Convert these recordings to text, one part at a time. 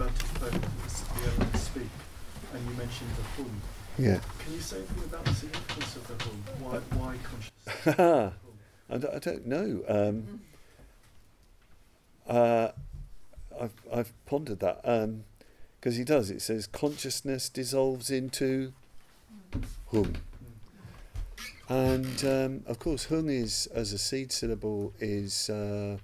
about to play the elements speak, and you mentioned the hum. Yeah. Can you say anything about the significance of the hum? Why, why consciousness? I, don't, I don't know. Um, uh, I've, I've pondered that because he does. It says consciousness dissolves into hum. And um, of course, hung is as a seed syllable is uh,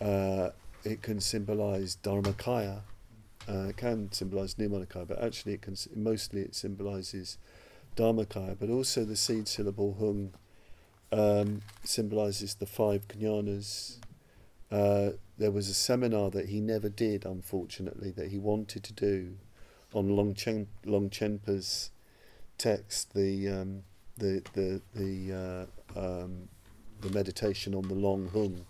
uh, it can symbolise dharmakaya. Uh, it can symbolise nirmanakaya, but actually, it can mostly it symbolises dharmakaya. But also, the seed syllable hung um, symbolises the five jnanas. Uh, there was a seminar that he never did, unfortunately, that he wanted to do on Longchen, Longchenpa's text, the um, the the the uh, um, the meditation on the long hung,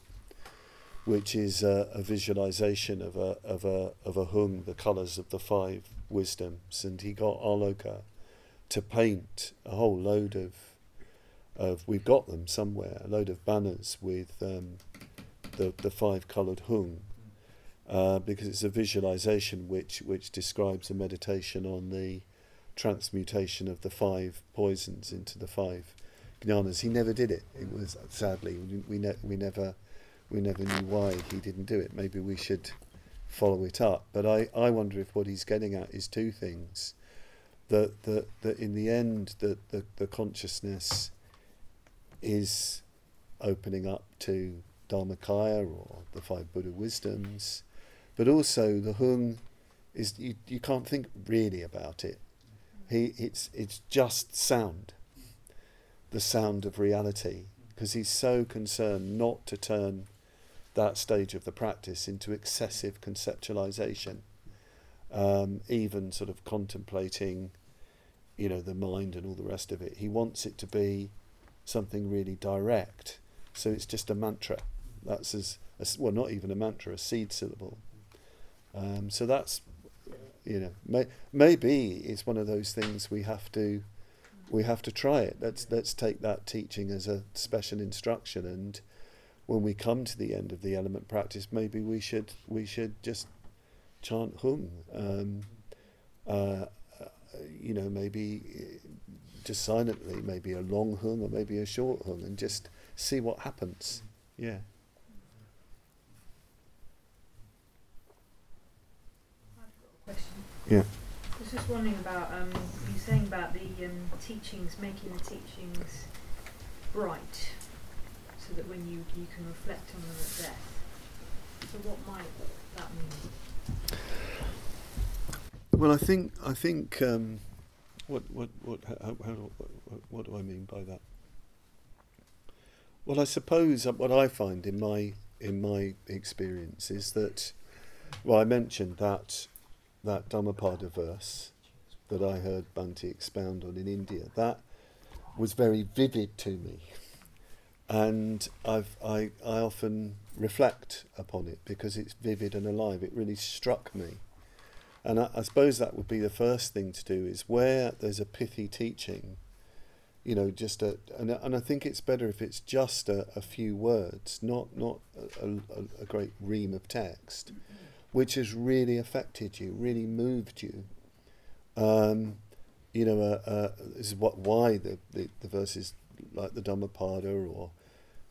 which is a, a visualization of a of a of a hung, the colours of the five wisdoms, and he got Aloka to paint a whole load of of we've got them somewhere, a load of banners with um, the the five coloured hung. Uh, because it's a visualization which which describes a meditation on the transmutation of the five poisons into the five jnanas. He never did it. It was sadly we, ne- we never we never knew why he didn't do it. Maybe we should follow it up. But I, I wonder if what he's getting at is two things. That that, that in the end that the, the consciousness is opening up to Dharmakaya or the five Buddha wisdoms. But also the hung is you, you can't think really about it. He it's it's just sound. The sound of reality. Because he's so concerned not to turn that stage of the practice into excessive conceptualization. Um, even sort of contemplating, you know, the mind and all the rest of it. He wants it to be something really direct. So it's just a mantra. That's as, as well, not even a mantra, a seed syllable. Um, so that's, you know, may, maybe it's one of those things we have to, we have to try it. Let's let's take that teaching as a special instruction, and when we come to the end of the element practice, maybe we should we should just chant hum. Um, uh, you know, maybe just silently, maybe a long hung or maybe a short hung, and just see what happens. Yeah. question. Yeah. I was just wondering about um, you saying about the um, teachings, making the teachings bright, so that when you you can reflect on them at death. So what might that mean? Well, I think I think um, what what what how, how what, what do I mean by that? Well, I suppose what I find in my in my experience is that, well, I mentioned that that Dhammapada verse that I heard Bhante expound on in India. That was very vivid to me, and I've I I often reflect upon it because it's vivid and alive. It really struck me. And I, I, suppose that would be the first thing to do is where there's a pithy teaching, you know, just a, and, and I think it's better if it's just a, a few words, not, not a, a, a great ream of text, which has really affected you, really moved you. Um, you know, uh, uh, this is what why the, the, the verses like the Dhammapada or,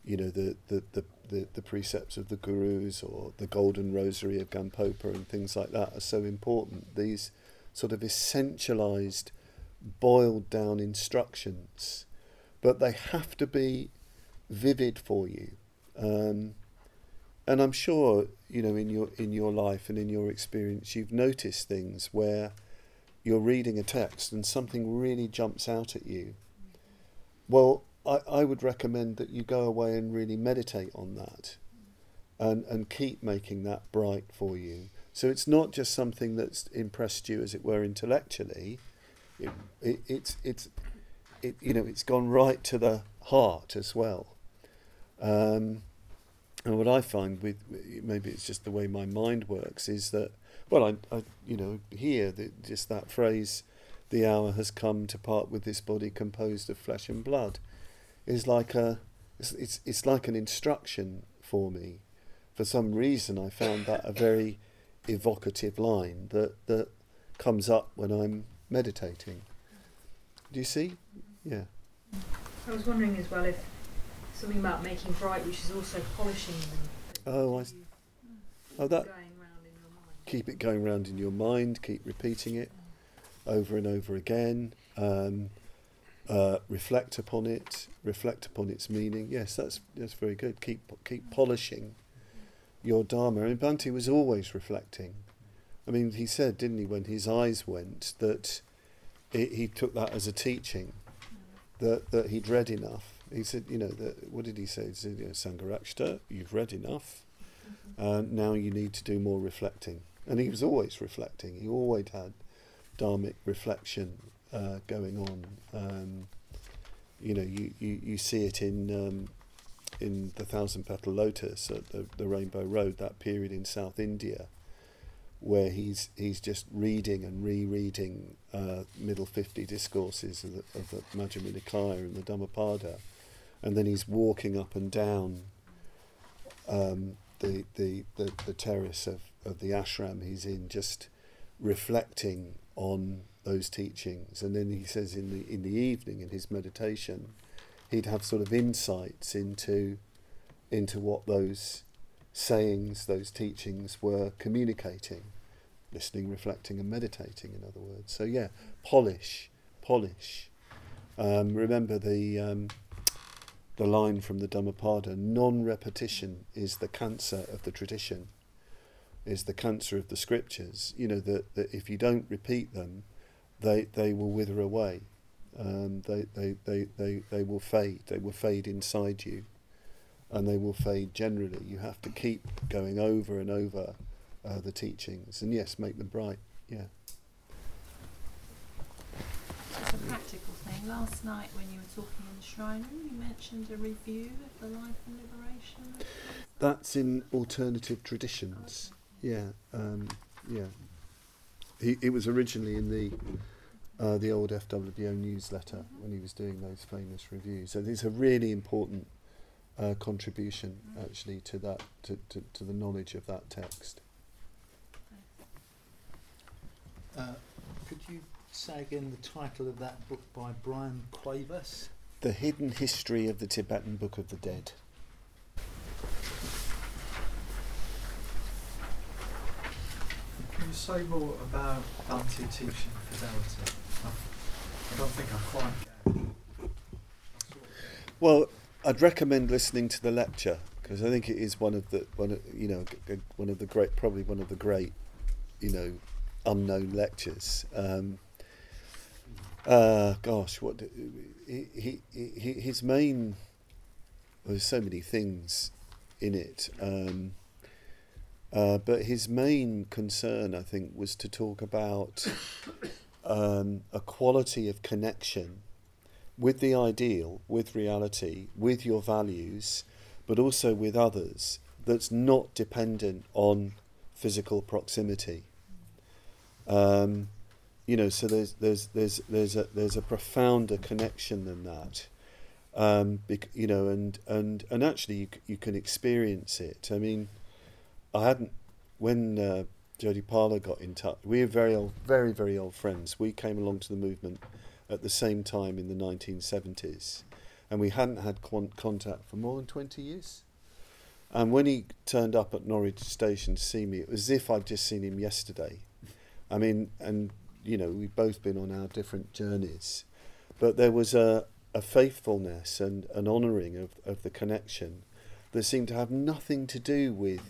you know, the, the, the, the, the precepts of the gurus or the golden rosary of Gampopa and things like that are so important. These sort of essentialized, boiled down instructions, but they have to be vivid for you. Um, and I'm sure you know in your in your life and in your experience, you've noticed things where you're reading a text and something really jumps out at you. Well, I, I would recommend that you go away and really meditate on that and, and keep making that bright for you. So it's not just something that's impressed you, as it were, intellectually. It, it, it's, it's, it, you know, it's gone right to the heart as well. Um, and what I find with maybe it's just the way my mind works is that well I, I you know hear just that phrase the hour has come to part with this body composed of flesh and blood is like a it's, it's, it's like an instruction for me. For some reason, I found that a very evocative line that that comes up when I'm meditating. Do you see? Yeah. I was wondering as well if something about making bright, which is also polishing them. Oh, I Oh, that going round in your mind. keep it going round in your mind. Keep repeating it over and over again. Um, uh, reflect upon it. Reflect upon its meaning. Yes, that's that's very good. Keep keep polishing your dharma. Mean, Bhante was always reflecting. I mean, he said, didn't he, when his eyes went, that it, he took that as a teaching, that that he'd read enough. He said, you know, that, what did he say? He said, you know, Sangharakshita, you've read enough. Uh, now you need to do more reflecting. And he was always reflecting. He always had dharmic reflection uh, going on. Um, you know, you, you, you see it in um, in the Thousand Petal Lotus at the, the Rainbow Road, that period in South India, where he's he's just reading and rereading uh, middle fifty discourses of the, of the Majjhima Nikaya and the Dhammapada, and then he's walking up and down um, the, the, the, the terrace of, of the ashram he's in, just reflecting on those teachings. And then he says in the in the evening in his meditation, he'd have sort of insights into into what those sayings, those teachings were communicating, listening, reflecting, and meditating. In other words, so yeah, polish, polish. Um, remember the um, the line from the Dhammapada: non-repetition is the cancer of the tradition. Is the cancer of the scriptures. You know that, that if you don't repeat them, they they will wither away. Um, they, they, they, they, they will fade. They will fade inside you, and they will fade generally. You have to keep going over and over uh, the teachings, and yes, make them bright. Yeah. It's a practical thing. Last night, when you were talking in the shrine room, you mentioned a review of the life and liberation. That's in alternative traditions. Yeah, um, yeah. He, it was originally in the uh, the old FWBO newsletter when he was doing those famous reviews. So it's a really important uh, contribution, actually, to that to, to, to the knowledge of that text. Uh, could you say again the title of that book by Bryan Cuevas? The hidden history of the Tibetan Book of the Dead. Can you say more about Bhante teaching fidelity? I, don't think I quite get Well, I'd recommend listening to the lecture because I think it is one of the one of, you know one of the great probably one of the great you know unknown lectures. Um, uh, gosh, what d- he, he, he his main well, there's so many things in it. Um, uh, but his main concern, I think, was to talk about um, a quality of connection with the ideal, with reality, with your values, but also with others that's not dependent on physical proximity. Um, you know, so there's there's there's there's a there's a profounder connection than that. Um, bec- you know, and and and actually, you c- you can experience it. I mean, I hadn't when uh, Jody Parler got in touch. We were very old, very very old friends. We came along to the movement at the same time in the 1970s, and we hadn't had con- contact for more than 20 years. And when he turned up at Norwich Station to see me, it was as if I'd just seen him yesterday. I mean, and you know, we've both been on our different journeys, but there was a, a faithfulness and an honouring of, of the connection that seemed to have nothing to do with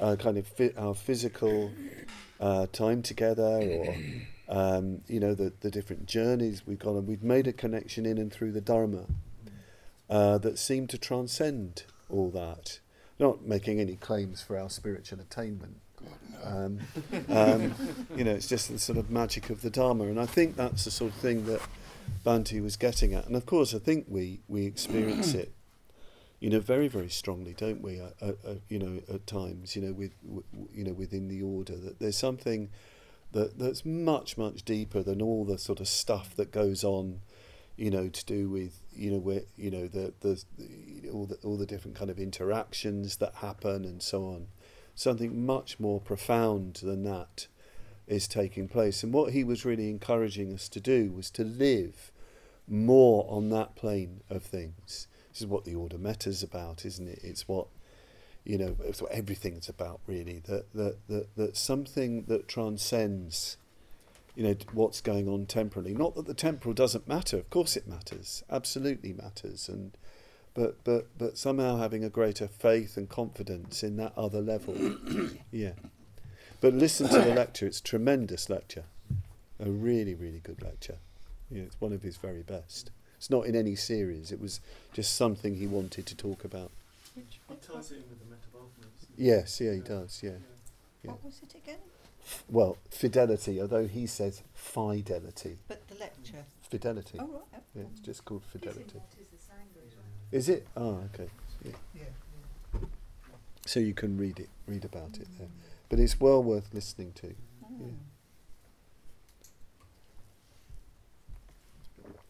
uh, kind of fi- our physical uh, time together or um, you know the, the different journeys we've gone on. We've made a connection in and through the Dharma uh, that seemed to transcend all that. Not making any claims for our spiritual attainment. Um, um, you know, it's just the sort of magic of the Dharma, and I think that's the sort of thing that Bhante was getting at. And of course, I think we we experience it, you know, very very strongly, don't we? Uh, uh, you know, at times, you know, with w- you know within the order that there's something that that's much much deeper than all the sort of stuff that goes on you know to do with you know where you know the the, the all the all the different kind of interactions that happen and so on something much more profound than that is taking place. And what he was really encouraging us to do was to live more on that plane of things. This is what the order meta's about, isn't it? It's what you know, it's what everything's about really. That that that, that something that transcends you know what's going on temporally. Not that the temporal doesn't matter. Of course, it matters. Absolutely matters. And but but but somehow having a greater faith and confidence in that other level. yeah. But listen to the lecture. It's a tremendous lecture. A really really good lecture. Know, it's one of his very best. It's not in any series. It was just something he wanted to talk about. He ties it it? in with the metabolism. Yes, yeah, he does. Yeah. Yeah. What was it again? Well, fidelity. Although he says fidelity. But the lecture. Fidelity. Oh, right. Yeah, it's just called It is in fidelity. What is the Sangha as well. Is it? Oh, okay. Yeah. Yeah. So you can read it, read about it there. But it's well worth listening to. Mm. Yeah.